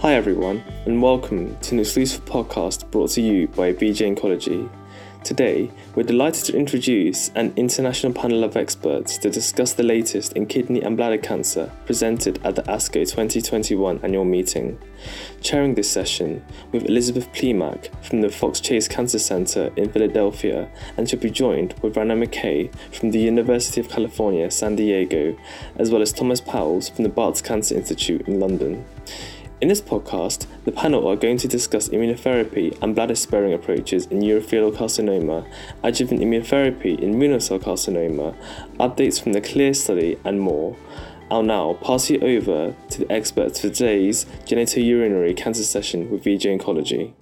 Hi, everyone, and welcome to an exclusive podcast brought to you by VJ Oncology. Today, we're delighted to introduce an international panel of experts to discuss the latest in kidney and bladder cancer presented at the ASCO 2021 annual meeting. Chairing this session with Elizabeth Plimack from the Fox Chase Cancer Center in Philadelphia, and she'll be joined with Rana McKay from the University of California, San Diego, as well as Thomas Powles from the Barts Cancer Institute in London. In this podcast, the panel are going to discuss immunotherapy and bladder sparing approaches in urothelial carcinoma, adjuvant immunotherapy in renal cell carcinoma, updates from the CLEAR study, and more. I'll now pass you over to the experts for today's genitourinary cancer session with VJ Oncology.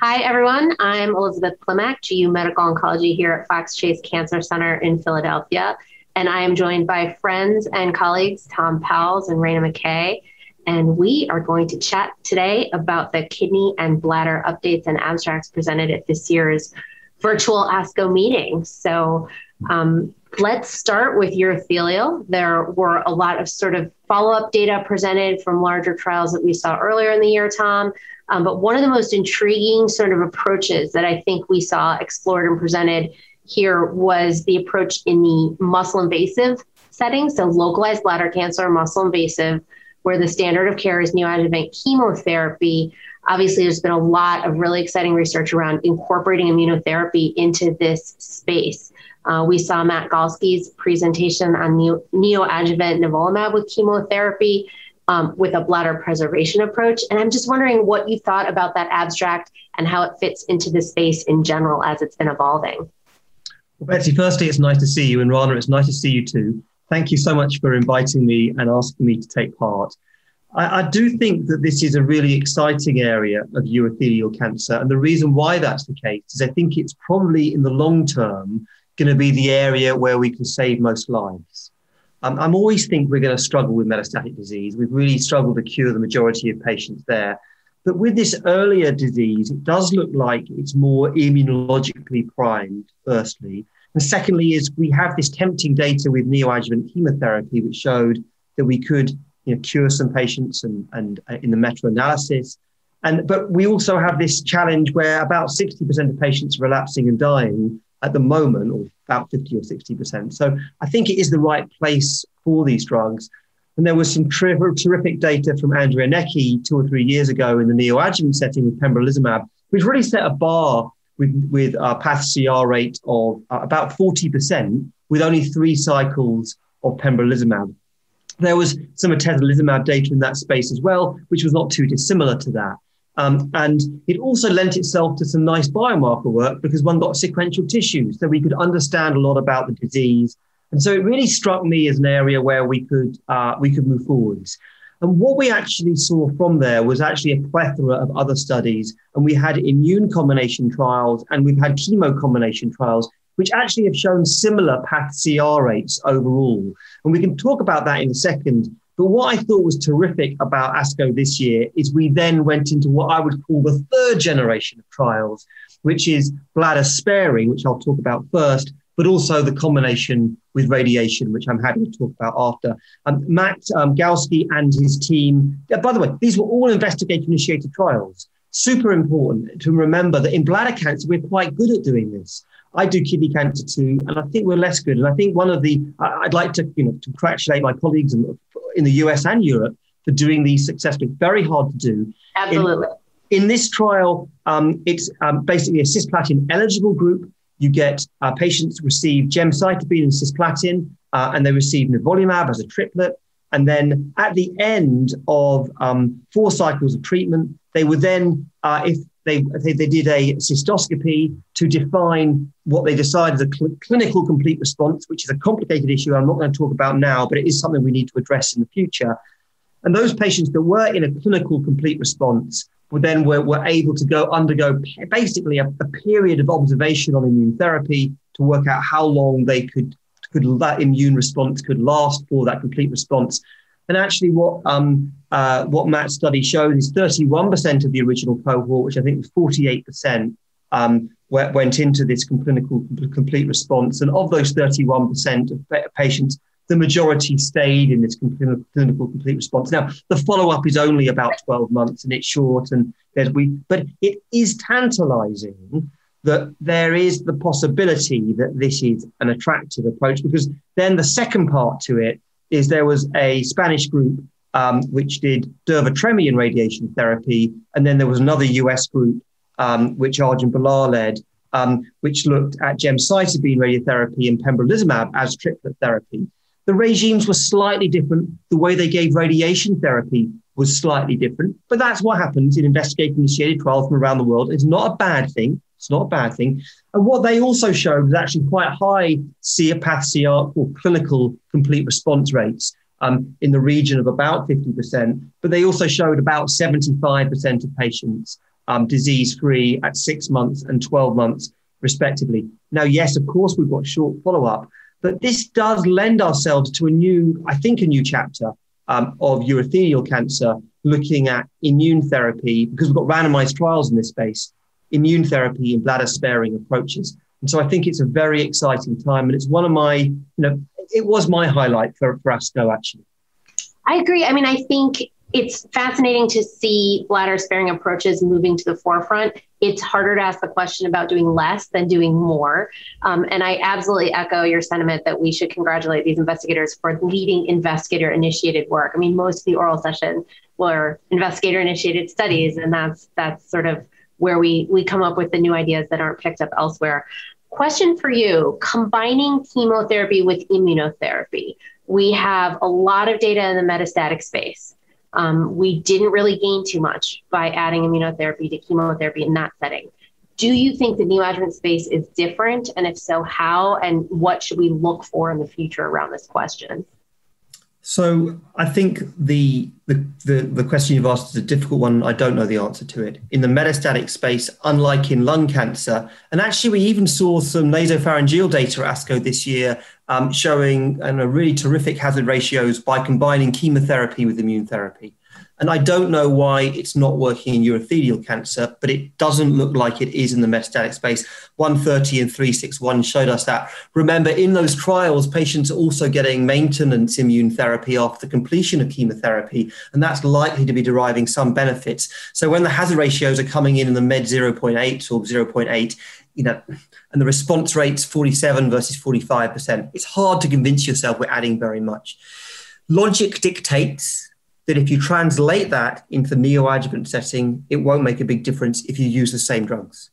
Hi, everyone. I'm Elizabeth Plimack, GU Medical Oncology here at Fox Chase Cancer Center in Philadelphia. And I am joined by friends and colleagues Tom Powles and Rana McKay and we are going to chat today about the kidney and bladder updates and abstracts presented at this year's virtual ASCO meeting. So um, let's start with urothelial. There were a lot of sort of follow up data presented from larger trials that we saw earlier in the year, Tom. Um, but one of the most intriguing sort of approaches that I think we saw explored and presented here was the approach in the muscle invasive setting. So localized bladder cancer, muscle invasive where the standard of care is neoadjuvant chemotherapy. Obviously, there's been a lot of really exciting research around incorporating immunotherapy into this space. Uh, we saw Matt Galsky's presentation on neo- neoadjuvant nivolumab with chemotherapy um, with a bladder preservation approach. And I'm just wondering what you thought about that abstract and how it fits into the space in general as it's been evolving. Well, Betsy, firstly, it's nice to see you. And Rana, it's nice to see you too. Thank you so much for inviting me and asking me to take part. I, I, do think that this is a really exciting area of urothelial cancer. And the reason why that's the case is I think it's probably in the long term going to be the area where we can save most lives. Um, I'm always think we're going to struggle with metastatic disease. We've really struggled to cure the majority of patients there. But with this earlier disease, it does look like it's more immunologically primed, firstly. And secondly, is we have this tempting data with neoadjuvant chemotherapy, which showed that we could you know, cure some patients and, and uh, in the meta-analysis. And, but we also have this challenge where about 60% of patients are relapsing and dying at the moment, or about 50 or 60%. So I think it is the right place for these drugs. And there was some ter- terrific data from Andrea Necchi two or three years ago in the neoadjuvant setting with pembrolizumab, which really set a bar with, with a path-CR rate of uh, about 40% with only three cycles of pembrolizumab. There was some atezolizumab data in that space as well, which was not too dissimilar to that. Um, and it also lent itself to some nice biomarker work because one got sequential tissues, so we could understand a lot about the disease. And so it really struck me as an area where we could uh, we could move forwards. And what we actually saw from there was actually a plethora of other studies. And we had immune combination trials and we've had chemo combination trials, which actually have shown similar path CR rates overall. And we can talk about that in a second. But what I thought was terrific about ASCO this year is we then went into what I would call the third generation of trials, which is bladder sparing, which I'll talk about first, but also the combination with radiation, which I'm happy to talk about after. Um, Matt um, Galsky and his team, yeah, by the way, these were all investigator initiated trials. Super important to remember that in bladder cancer, we're quite good at doing this. I do kidney cancer too, and I think we're less good. And I think one of the, I'd like to, you know, to congratulate my colleagues in, in the US and Europe for doing these successfully. Very hard to do. Absolutely. In, in this trial, um, it's um, basically a cisplatin eligible group you get uh, patients receive gemcitabine and cisplatin, uh, and they receive nivolumab as a triplet. And then at the end of um, four cycles of treatment, they would then, uh, if they, they, they, did a cystoscopy to define what they decided a cl- clinical complete response, which is a complicated issue I'm not going to talk about now, but it is something we need to address in the future. And those patients that were in a clinical complete response then were, were able to go undergo basically a, a period of observation on immune therapy to work out how long they could could that immune response could last for that complete response. And actually, what um, uh, what Matt's study showed is 31% of the original cohort, which I think was 48%, um, went into this clinical complete response. And of those 31% of patients, the majority stayed in this clinical complete response. Now, the follow up is only about 12 months and it's short, and there's we, but it is tantalizing that there is the possibility that this is an attractive approach because then the second part to it is there was a Spanish group um, which did durvalumab radiation therapy, and then there was another US group um, which Arjun Balar led, um, which looked at gemcitabine radiotherapy and pembrolizumab as triplet therapy. The regimes were slightly different. The way they gave radiation therapy was slightly different, but that's what happens in investigator-initiated trials from around the world. It's not a bad thing. It's not a bad thing. And what they also showed was actually quite high CR, CR or clinical complete response rates um, in the region of about 50%, but they also showed about 75% of patients um, disease free at six months and 12 months, respectively. Now, yes, of course, we've got short follow up, but this does lend ourselves to a new, I think, a new chapter um, of urothelial cancer looking at immune therapy because we've got randomized trials in this space, immune therapy and bladder sparing approaches. And so I think it's a very exciting time. And it's one of my, you know, it was my highlight for, for ASCO actually. I agree. I mean, I think it's fascinating to see bladder sparing approaches moving to the forefront. It's harder to ask the question about doing less than doing more. Um, and I absolutely echo your sentiment that we should congratulate these investigators for leading investigator initiated work. I mean, most of the oral session were investigator initiated studies, and that's that's sort of where we we come up with the new ideas that aren't picked up elsewhere. Question for you combining chemotherapy with immunotherapy. We have a lot of data in the metastatic space. Um, we didn't really gain too much by adding immunotherapy to chemotherapy in that setting. Do you think the neoadjuvant space is different? And if so, how? And what should we look for in the future around this question? So I think the, the, the the question you've asked is a difficult one. I don't know the answer to it. In the metastatic space, unlike in lung cancer, and actually we even saw some nasopharyngeal data at ASCO this year um, showing and really terrific hazard ratios by combining chemotherapy with immune therapy. And I don't know why it's not working in urothelial cancer, but it doesn't look like it is in the metastatic space. 130 and 361 showed us that. Remember, in those trials, patients are also getting maintenance immune therapy after completion of chemotherapy, and that's likely to be deriving some benefits. So when the hazard ratios are coming in in the med 0.8 or 0.8, you know, and the response rate's 47 versus 45%, it's hard to convince yourself we're adding very much. Logic dictates that if you translate that into the neoadjuvant setting, it won't make a big difference if you use the same drugs.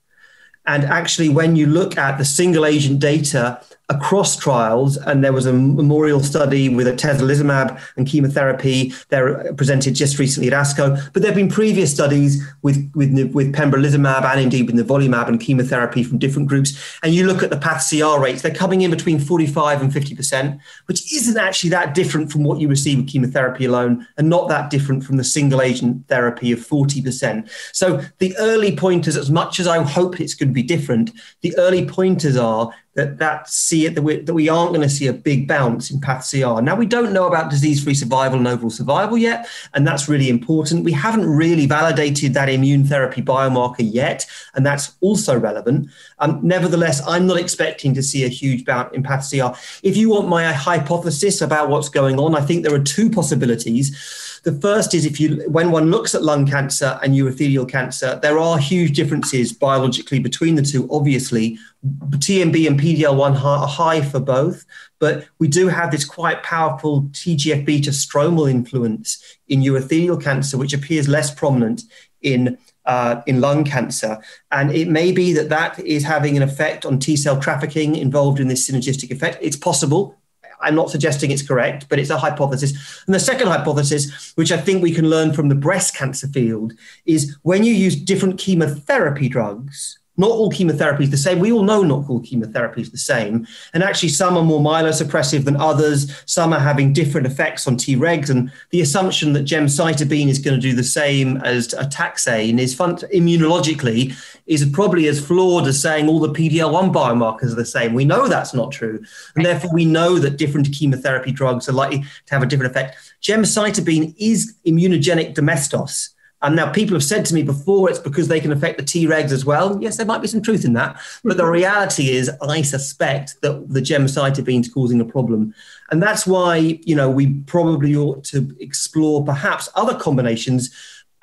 And actually, when you look at the single agent data across trials, and there was a memorial study with atezolizumab and chemotherapy. They're uh, presented just recently at ASCO, but there have been previous studies with with with pembrolizumab and indeed with nivolumab and chemotherapy from different groups. And you look at the path CR rates; they're coming in between 45 and 50 percent, which isn't actually that different from what you receive with chemotherapy alone, and not that different from the single agent therapy of 40 percent. So the early pointers, as much as I hope it's going to be different, the early pointers are that that see it that we, that we aren't going to see a big bounce in path CR. Now we don't know about disease-free survival and overall survival yet, and that's really important. We haven't really validated that immune therapy biomarker yet, and that's also relevant. Um, nevertheless, I'm not expecting to see a huge bounce in path CR. If you want my hypothesis about what's going on, I think there are two possibilities. The first is if you, when one looks at lung cancer and urothelial cancer, there are huge differences biologically between the two. Obviously, TMB and PDL1 are high for both, but we do have this quite powerful TGF beta stromal influence in urothelial cancer, which appears less prominent in uh, in lung cancer. And it may be that that is having an effect on T cell trafficking involved in this synergistic effect. It's possible. I'm not suggesting it's correct, but it's a hypothesis. And the second hypothesis, which I think we can learn from the breast cancer field, is when you use different chemotherapy drugs, not all chemotherapy is the same. We all know not all chemotherapy is the same. And actually, some are more myelosuppressive than others. Some are having different effects on Tregs. And the assumption that gemcitabine is going to do the same as a taxane is fun- immunologically is probably as flawed as saying all the PD-L1 biomarkers are the same. We know that's not true. And therefore, we know that different chemotherapy drugs are likely to have a different effect. Gemcitabine is immunogenic domestos And now people have said to me before it's because they can affect the Tregs as well. Yes, there might be some truth in that. But the mm-hmm. reality is, I suspect that the gemcitabine is causing a problem. And that's why, you know, we probably ought to explore perhaps other combinations.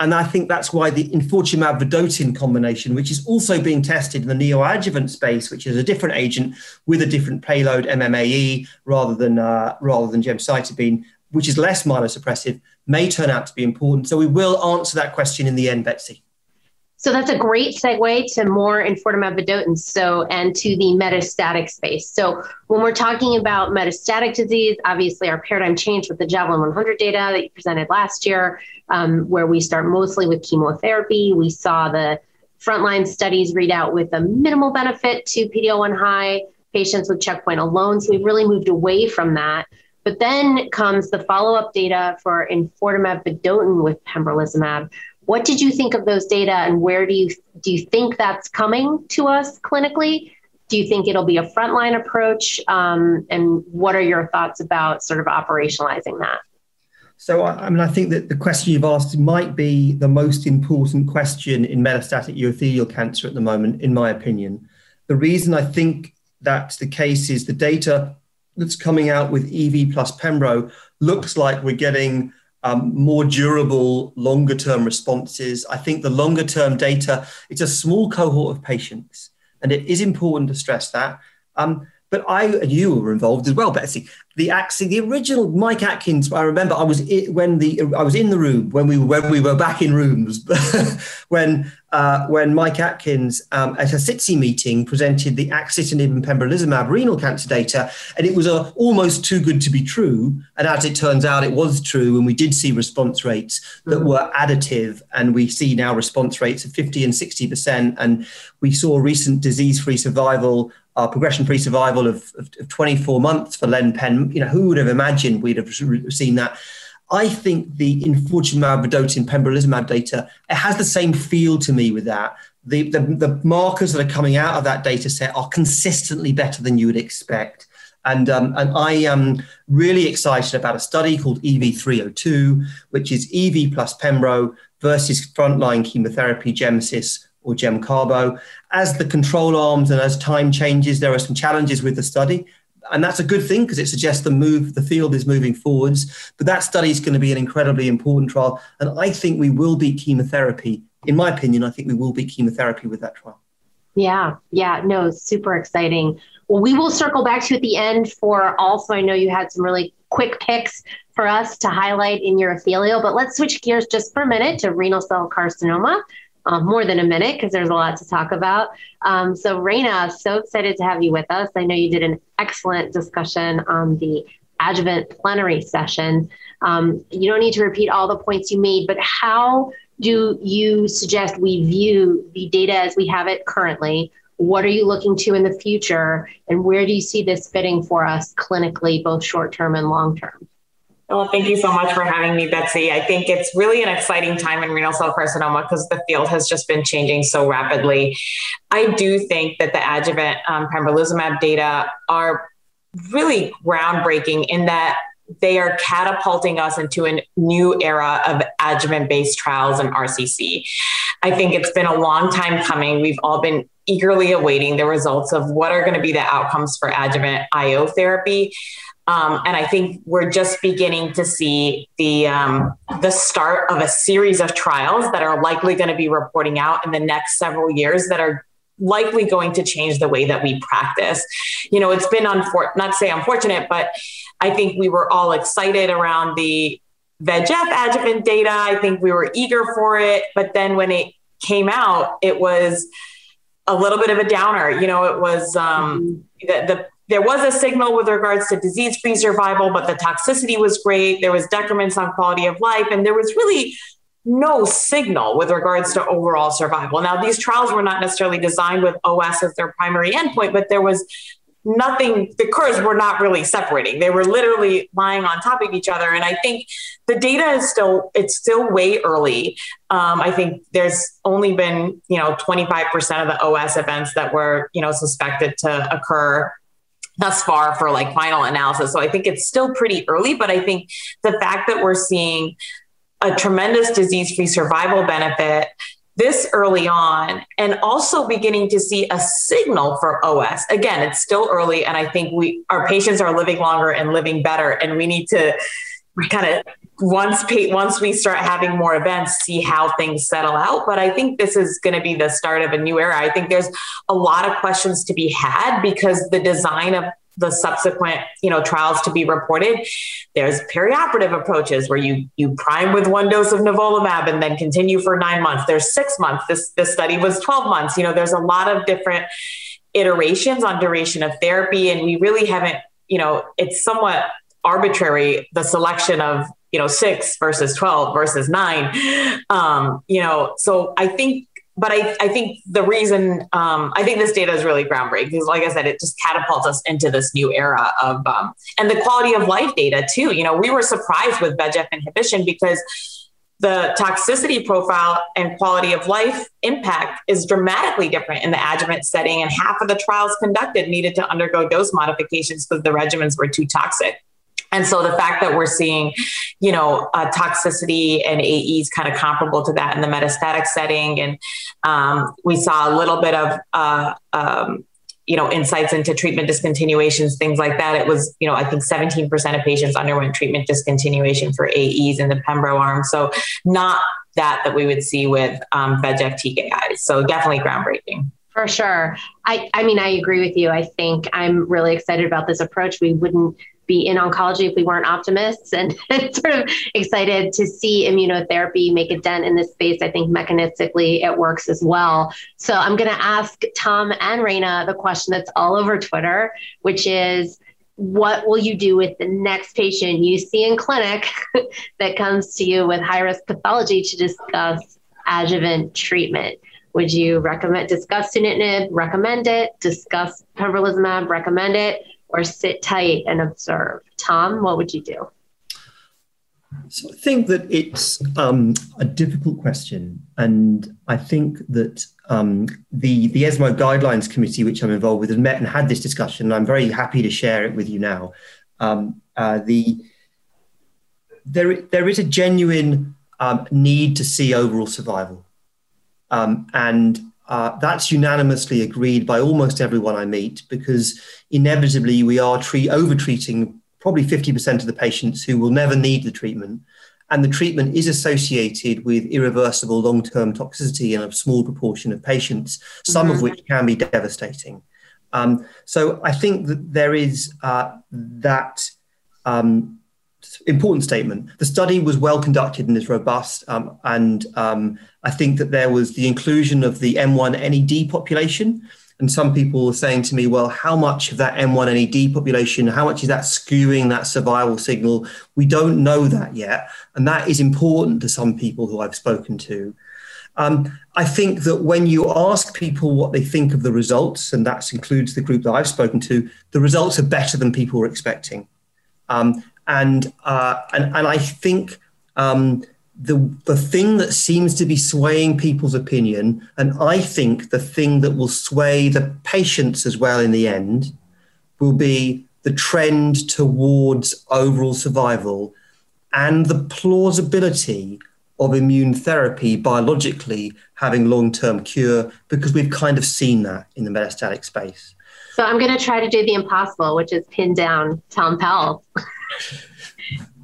And I think that's why the enfortumab vedotin combination, which is also being tested in the neoadjuvant space, which is a different agent with a different payload, MMAE, rather than uh, rather than gemcitabine, which is less myelosuppressive, may turn out to be important. So we will answer that question in the end, Betsy. So that's a great segue to more enfortumab vedotin. So and to the metastatic space. So when we're talking about metastatic disease, obviously our paradigm changed with the Javelin 100 data that you presented last year, um, where we start mostly with chemotherapy. We saw the frontline studies read out with a minimal benefit to PD-L1 high patients with checkpoint alone. So we've really moved away from that. But then comes the follow-up data for enfortumab vedotin with pembrolizumab. What did you think of those data, and where do you do you think that's coming to us clinically? Do you think it'll be a frontline approach? Um, and what are your thoughts about sort of operationalizing that? So, I mean, I think that the question you've asked might be the most important question in metastatic urothelial cancer at the moment, in my opinion. The reason I think that's the case is the data that's coming out with EV plus Pembro looks like we're getting um, more durable, longer term responses. I think the longer term data, it's a small cohort of patients, and it is important to stress that. Um, but I and you were involved as well, Betsy the actually the original Mike Atkins. I remember I was in, when the I was in the room when we when we were back in rooms when uh, when Mike Atkins um, at a SITC meeting presented the axitinib and pembrolizumab renal cancer data, and it was a, almost too good to be true. And as it turns out, it was true, and we did see response rates that mm-hmm. were additive, and we see now response rates of 50 and 60 percent, and we saw recent disease-free survival our progression-free survival of, of, of 24 months for Len Pem. You know, who would have imagined we'd have seen that? I think the enfortumab vedotin pembrolizumab data it has the same feel to me with that. The, the, the markers that are coming out of that data set are consistently better than you would expect. And, um, and I am really excited about a study called EV302, which is EV plus Pembro versus frontline chemotherapy, GemCis or GemCarbo. As the control arms and as time changes, there are some challenges with the study. And that's a good thing because it suggests the move, the field is moving forwards. But that study is going to be an incredibly important trial. And I think we will beat chemotherapy. In my opinion, I think we will beat chemotherapy with that trial. Yeah, yeah, no, super exciting. Well, we will circle back to at the end for also, I know you had some really quick picks for us to highlight in your urothelial, but let's switch gears just for a minute to renal cell carcinoma um, more than a minute because there's a lot to talk about. Um, so, Rana, so excited to have you with us. I know you did an excellent discussion on the adjuvant plenary session. Um, you don't need to repeat all the points you made, but how do you suggest we view the data as we have it currently? What are you looking to in the future? And where do you see this fitting for us clinically, both short term and long term? Well, thank you so much for having me, Betsy. I think it's really an exciting time in renal cell carcinoma because the field has just been changing so rapidly. I do think that the adjuvant um, pembrolizumab data are really groundbreaking in that they are catapulting us into a new era of adjuvant based trials in RCC. I think it's been a long time coming. We've all been eagerly awaiting the results of what are going to be the outcomes for adjuvant IO therapy. Um, and I think we're just beginning to see the um, the start of a series of trials that are likely going to be reporting out in the next several years that are likely going to change the way that we practice. You know, it's been unfor- not say unfortunate, but I think we were all excited around the VEGF adjuvant data. I think we were eager for it, but then when it came out, it was a little bit of a downer. You know, it was um, the, the there was a signal with regards to disease free survival, but the toxicity was great. There was decrements on quality of life, and there was really no signal with regards to overall survival. Now, these trials were not necessarily designed with OS as their primary endpoint, but there was nothing, the curves were not really separating. They were literally lying on top of each other. And I think the data is still, it's still way early. Um, I think there's only been, you know, 25% of the OS events that were, you know, suspected to occur thus far for like final analysis. So I think it's still pretty early, but I think the fact that we're seeing a tremendous disease free survival benefit this early on and also beginning to see a signal for OS. Again, it's still early and I think we our patients are living longer and living better and we need to kind of once once we start having more events see how things settle out. But i think this is going to be the start of a new era. I think there's a lot of questions to be had because the design of the subsequent you know trials to be reported there's perioperative approaches where you you prime with one dose of nivolumab and then continue for nine months. There's six months. This this study was 12 months. You know there's a lot of different iterations on duration of therapy and we really haven't you know it's somewhat arbitrary the selection of you know six versus 12 versus nine um, you know so i think but I, I think the reason um, I think this data is really groundbreaking because, like I said, it just catapults us into this new era of um, and the quality of life data too. You know, we were surprised with VEGF inhibition because the toxicity profile and quality of life impact is dramatically different in the adjuvant setting, and half of the trials conducted needed to undergo dose modifications because the regimens were too toxic. And so the fact that we're seeing, you know, uh, toxicity and AEs kind of comparable to that in the metastatic setting, and um, we saw a little bit of, uh, um, you know, insights into treatment discontinuations, things like that. It was, you know, I think 17% of patients underwent treatment discontinuation for AEs in the Pembro arm. So not that that we would see with um, VEGF TKIs. So definitely groundbreaking. For sure. I, I mean, I agree with you. I think I'm really excited about this approach. We wouldn't be in oncology if we weren't optimists and sort of excited to see immunotherapy make a dent in this space. I think mechanistically it works as well. So I'm going to ask Tom and Rana the question that's all over Twitter, which is what will you do with the next patient you see in clinic that comes to you with high risk pathology to discuss adjuvant treatment? Would you recommend discuss sunitinib, recommend it, discuss pembrolizumab, recommend it? Or sit tight and observe? Tom, what would you do? So I think that it's um, a difficult question, and I think that um, the the ESMO Guidelines Committee, which I'm involved with, has met and had this discussion. And I'm very happy to share it with you now. Um, uh, the there there is a genuine um, need to see overall survival, um, and uh, that's unanimously agreed by almost everyone I meet because inevitably we are treat, over treating probably 50% of the patients who will never need the treatment. And the treatment is associated with irreversible long term toxicity in a small proportion of patients, some mm-hmm. of which can be devastating. Um, so I think that there is uh, that um, important statement. The study was well conducted and is robust, um, and um, I think that there was the inclusion of the M1 NED population. And some people were saying to me, well, how much of that M1 NED population, how much is that skewing that survival signal? We don't know that yet. And that is important to some people who I've spoken to. Um, I think that when you ask people what they think of the results, and that includes the group that I've spoken to, the results are better than people were expecting. Um, and uh, and and I think um, the the thing that seems to be swaying people's opinion, and I think the thing that will sway the patients as well in the end, will be the trend towards overall survival and the plausibility of immune therapy biologically having long-term cure because we've kind of seen that in the metastatic space. So I'm going to try to do the impossible, which is pin down Tom Powles.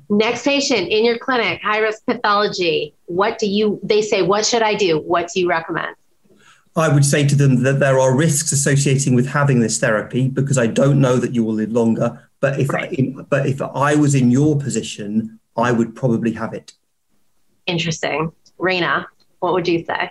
Next patient in your clinic, high risk pathology. What do you, they say, what should I do? What do you recommend? I would say to them that there are risks associating with having this therapy because I don't know that you will live longer. But if right. I, but if I was in your position, I would probably have it. Interesting, Rana. What would you say?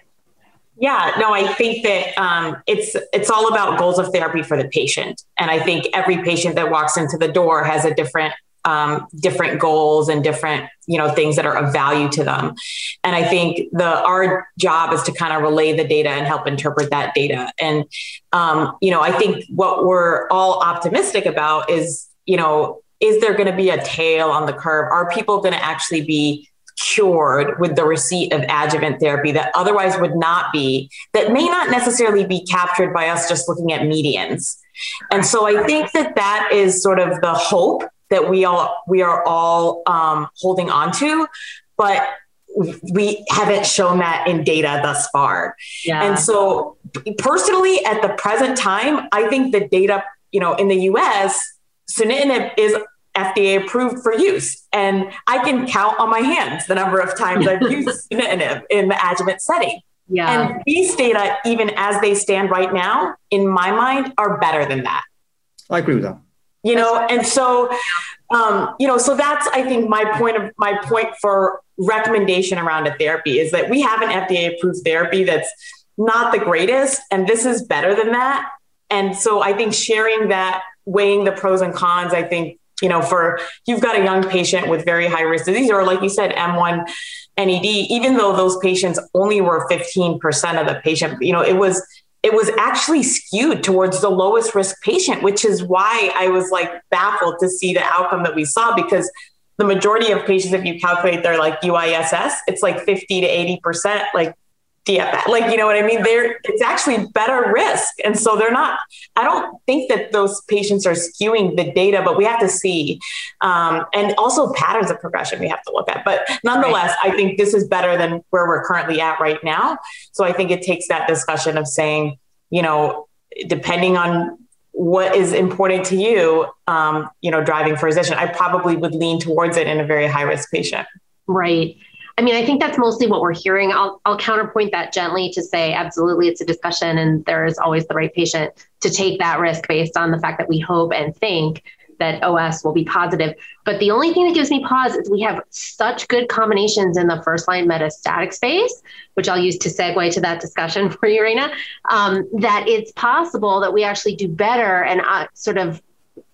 Yeah, no, I think that um, it's it's all about goals of therapy for the patient, and I think every patient that walks into the door has a different um, different goals and different you know things that are of value to them. And i think the our job is to kind of relay the data and help interpret that data. And um, you know i think what we're all optimistic about is you know is there going to be a tail on the curve? Are people going to actually be cured with the receipt of adjuvant therapy that otherwise would not be that may not necessarily be captured by us just looking at medians and so i think that that is sort of the hope that we all we are all um, holding on to but we haven't shown that in data thus far. Yeah. And so personally at the present time, I think the data, you know, in the US, sunitinib is FDA approved for use. And I can count on my hands the number of times I've used sunitinib in the adjuvant setting. Yeah. And these data, even as they stand right now, in my mind, are better than that. I agree with that. You know, and so um, you know, so that's I think my point of my point for recommendation around a therapy is that we have an FDA approved therapy that's not the greatest, and this is better than that. And so I think sharing that, weighing the pros and cons, I think you know, for you've got a young patient with very high risk disease, or like you said, M1 NED, even though those patients only were 15% of the patient, you know, it was it was actually skewed towards the lowest risk patient, which is why I was like baffled to see the outcome that we saw because the majority of patients, if you calculate their like UISS, it's like 50 to 80% like DFS. Like, you know what I mean? They're it's actually better risk. And so they're not, I don't think that those patients are skewing the data, but we have to see. Um, and also patterns of progression we have to look at. But nonetheless, right. I think this is better than where we're currently at right now. So I think it takes that discussion of saying, you know, depending on what is important to you, um, you know, driving for a physician, I probably would lean towards it in a very high risk patient. Right. I mean, I think that's mostly what we're hearing. I'll, I'll counterpoint that gently to say, absolutely, it's a discussion, and there is always the right patient to take that risk based on the fact that we hope and think that OS will be positive. But the only thing that gives me pause is we have such good combinations in the first line metastatic space, which I'll use to segue to that discussion for you, Rana, um, that it's possible that we actually do better and uh, sort of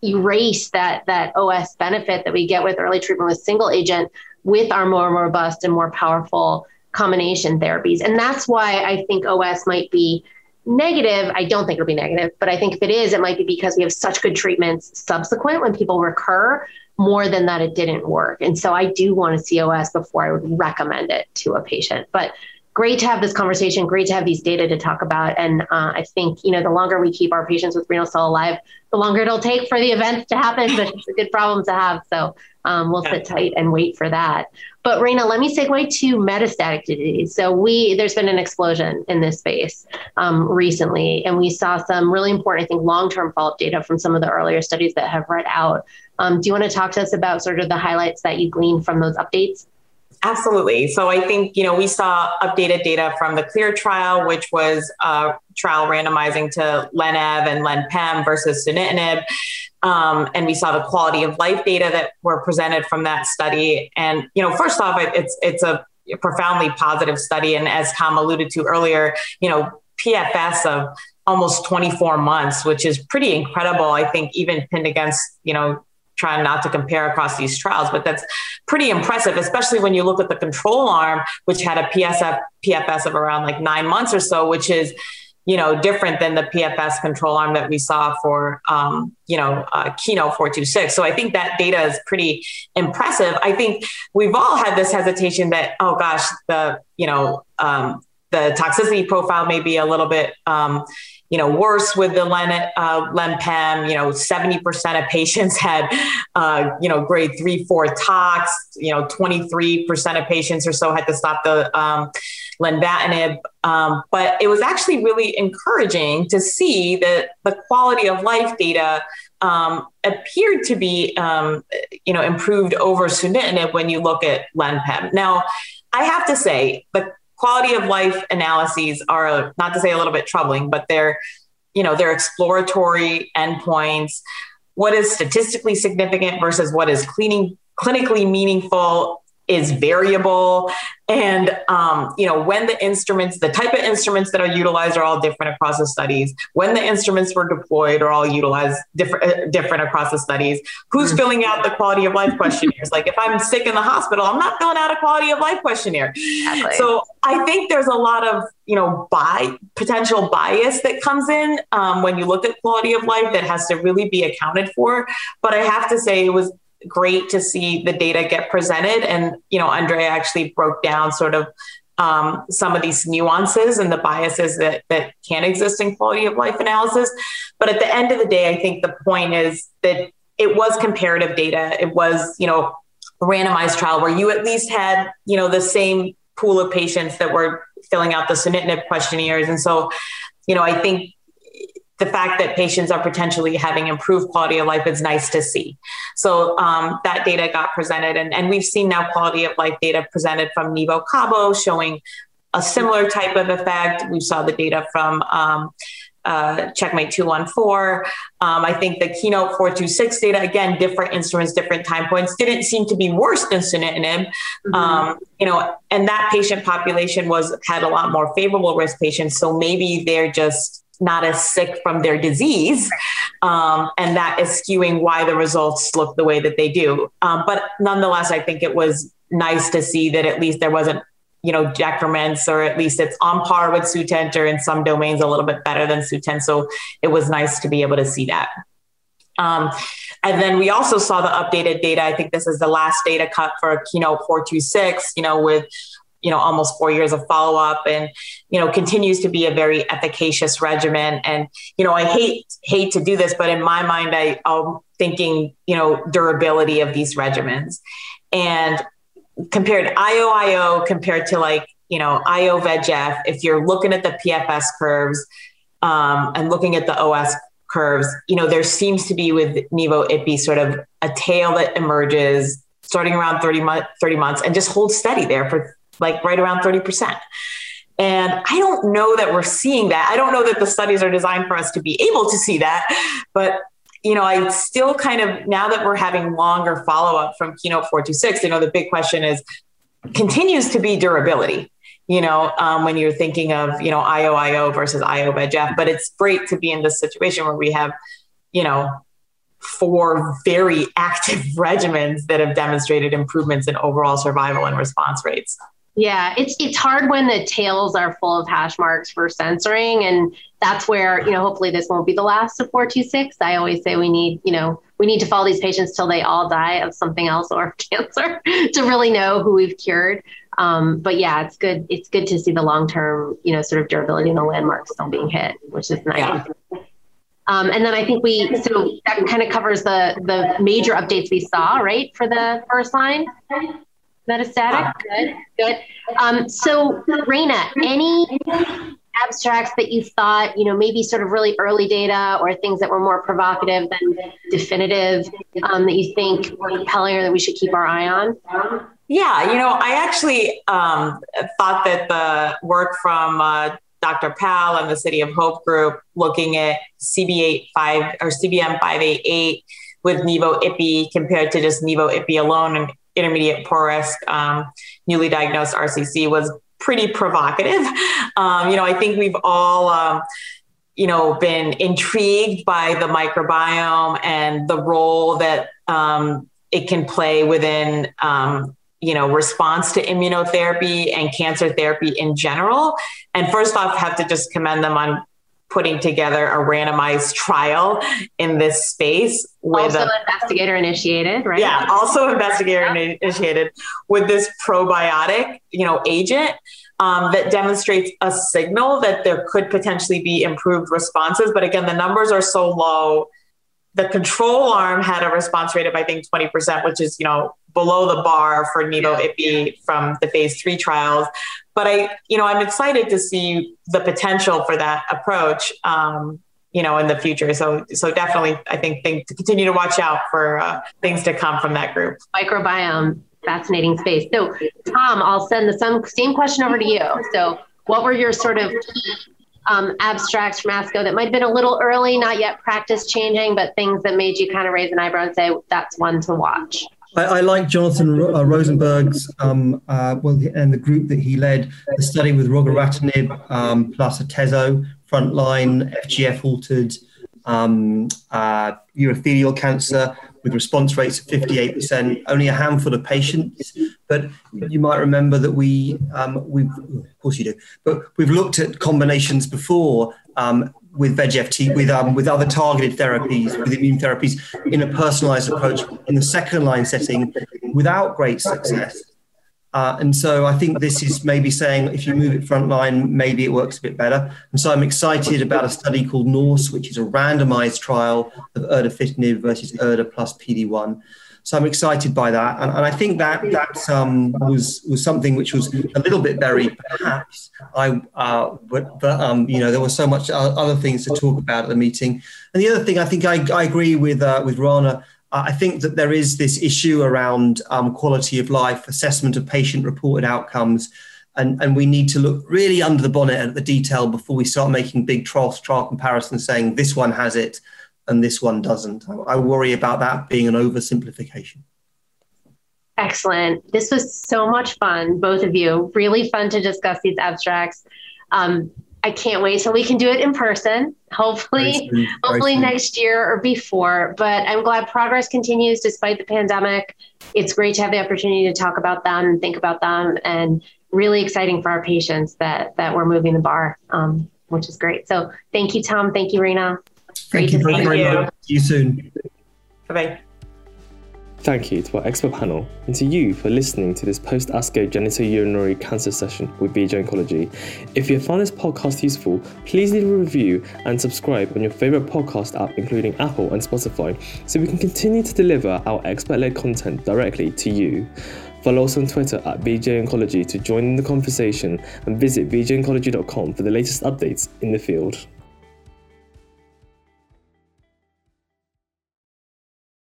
erase that that OS benefit that we get with early treatment with single agent with our more robust and more powerful combination therapies. And that's why I think OS might be negative. I don't think it'll be negative, but I think if it is, it might be because we have such good treatments subsequent when people recur more than that it didn't work. And so I do want to see OS before I would recommend it to a patient. But great to have this conversation, great to have these data to talk about. And uh, I think, you know, the longer we keep our patients with renal cell alive, the longer it'll take for the events to happen, but it's a good problem to have. So um, we'll sit tight and wait for that. But Rana, let me segue to metastatic disease. So we there's been an explosion in this space um, recently, and we saw some really important, I think, long-term follow-up data from some of the earlier studies that have read out. Um, do you want to talk to us about sort of the highlights that you gleaned from those updates? Absolutely. So I think, you know, we saw updated data from the CLEAR trial, which was a trial randomizing to LenEv and LenPem versus sunitinib. Um, and we saw the quality of life data that were presented from that study. And, you know, first off, it's, it's a profoundly positive study. And as Tom alluded to earlier, you know, PFS of almost 24 months, which is pretty incredible. I think even pinned against, you know, trying not to compare across these trials, but that's pretty impressive, especially when you look at the control arm, which had a PSF, PFS of around like nine months or so, which is, you know, different than the PFS control arm that we saw for, um, you know, uh, Keynote 426. So I think that data is pretty impressive. I think we've all had this hesitation that, oh gosh, the, you know, um, the toxicity profile may be a little bit, um, you know, worse with the Len, uh, LenPem, you know, 70% of patients had, uh, you know, grade three, four tox, you know, 23% of patients or so had to stop the um, lenvatinib. Um, but it was actually really encouraging to see that the quality of life data um, appeared to be, um, you know, improved over sunitinib when you look at LenPem. Now, I have to say, the quality of life analyses are not to say a little bit troubling, but they're, you know, they're exploratory endpoints. What is statistically significant versus what is cleaning, clinically meaningful is variable. And um, you know when the instruments the type of instruments that are utilized are all different across the studies. When the instruments were deployed are all utilized different uh, different across the studies. Who's mm-hmm. filling out the quality of life questionnaires? Like if i'm sick in the hospital i'm not filling out a quality of life questionnaire. Exactly. so i think there's a lot of you know by potential bias that comes in um, when you look at quality of life that has to really be accounted for. But i have to say it was great to see the data get presented. And, you know, Andrea actually broke down sort of um, some of these nuances and the biases that, that can exist in quality of life analysis. But at the end of the day, I think the point is that it was comparative data. It was, you know, randomized trial where you at least had, you know, the same pool of patients that were filling out the sunitinib questionnaires. And so, you know, I think the fact that patients are potentially having improved quality of life is nice to see. So um, that data got presented, and, and we've seen now quality of life data presented from Nivo Cabo showing a similar type of effect. We saw the data from um, uh, Checkmate 214. Um, I think the Keynote 426 data, again, different instruments, different time points, didn't seem to be worse than sunitinib. Mm-hmm. Um, you know, and that patient population was had a lot more favorable risk patients. So maybe they're just not as sick from their disease. Um, and that is skewing why the results look the way that they do. Um, but nonetheless, I think it was nice to see that at least there wasn't, you know, decrements, or at least it's on par with Sutent or in some domains a little bit better than Sutent. So it was nice to be able to see that. Um, and then we also saw the updated data. I think this is the last data cut for Keynote 426, you know, with you know almost four years of follow up and you know continues to be a very efficacious regimen. And you know i hate hate to do this but in my mind i i'm thinking you know durability of these regimens. And compared io compared to like you know io vegf if you're looking at the pfs curves um, and looking at the os curves you know there seems to be with nivo ipi sort of a tail that emerges starting around 30, mo- 30 months and just hold steady there for like right around 30%. And I don't know that we're seeing that. I don't know that the studies are designed for us to be able to see that. But, you know, I still kind of, now that we're having longer follow up from Keynote 426, you know, the big question is continues to be durability you know, um, when you're thinking of, you know, IOIO versus IO VEGF. But it's great to be in this situation where we have, you know, four very active regimens that have demonstrated improvements in overall survival and response rates. Yeah, it's it's hard when the tails are full of hash marks for censoring, and that's where you know hopefully this won't be the last of four two six. I always say we need you know we need to follow these patients till they all die of something else or cancer to really know who we've cured. Um, but yeah, it's good. It's good to see the long term you know sort of durability and the landmarks still being hit, which is nice. Yeah. Um, and then I think we so that kind of covers the the major updates we saw right for the first line metastatic. Good, good. Um, so, Rana, any abstracts that you thought, you know, maybe sort of really early data or things that were more provocative than definitive um, that you think were compelling or that we should keep our eye on? Yeah, you know, I actually um, thought that the work from uh, Dr. Pal and the City of Hope group looking at CB85 or CBM 588 with Nivo IPI compared to just Nivo IPI alone and intermediate poor risk um, newly diagnosed RCC was pretty provocative. Um, you know, I think we've all, um, you know, been intrigued by the microbiome and the role that um, it can play within, um, you know, response to immunotherapy and cancer therapy in general. And first off, have to just commend them on putting together a randomized trial in this space with also a, investigator initiated, right? Yeah, also investigator initiated with this probiotic, you know, agent um, that demonstrates a signal that there could potentially be improved responses. But again, the numbers are so low. The control arm had a response rate of I think 20%, which is, you know, below the bar for Nivo Ipi from the phase three trials. But I, you know, I'm excited to see the potential for that approach, um, you know, in the future. So, so definitely, I think, think to continue to watch out for uh, things to come from that group. Microbiome, fascinating space. So, Tom, I'll send the same, question over to you. So, what were your sort of um, abstracts from ASCO that might have been a little early, not yet practice changing, but things that made you kind of raise an eyebrow and say that's one to watch? I, I like Jonathan uh, Rosenberg's um, uh, well, and the group that he led, the study with regorafenib um, plus atezo, frontline FGF altered um, uh, urothelial cancer with response rates of 58%, only a handful of patients. But you might remember that we, um, we've, of course you do, but we've looked at combinations before um, with VEGF with um, with other targeted therapies, with immune therapies, in a personalized approach in the second line setting, without great success. Uh, and so I think this is maybe saying if you move it frontline, maybe it works a bit better. And so I'm excited about a study called NORSE, which is a randomized trial of erdafitinib versus erda plus PD1. So I'm excited by that, and, and I think that that um, was was something which was a little bit buried, perhaps. I uh, but but um, you know there was so much other things to talk about at the meeting, and the other thing I think I, I agree with uh, with Rana. I think that there is this issue around um, quality of life, assessment of patient reported outcomes, and, and we need to look really under the bonnet at the detail before we start making big trial, trial comparisons saying this one has it and this one doesn't. I, worry about that being an oversimplification. Excellent. This was so much fun, both of you. Really fun to discuss these abstracts. Um, I can't wait till we can do it in person. Hopefully, hopefully next year or before. But I'm glad progress continues despite the pandemic. It's great to have the opportunity to talk about them and think about them, and really exciting for our patients that that we're moving the bar, um, which is great. So thank you, Tom. Thank you, Rana. Great thank you very, very much. See you soon. Bye bye. Thank you to our expert panel and to you for listening to this post ASCO genitourinary cancer session with VJ Oncology. If you found this podcast useful, please leave a review and subscribe on your favorite podcast app, including Apple and Spotify, so we can continue to deliver our expert led content directly to you. Follow us on Twitter at VJ Oncology to join in the conversation and visit vjoncology.com for the latest updates in the field.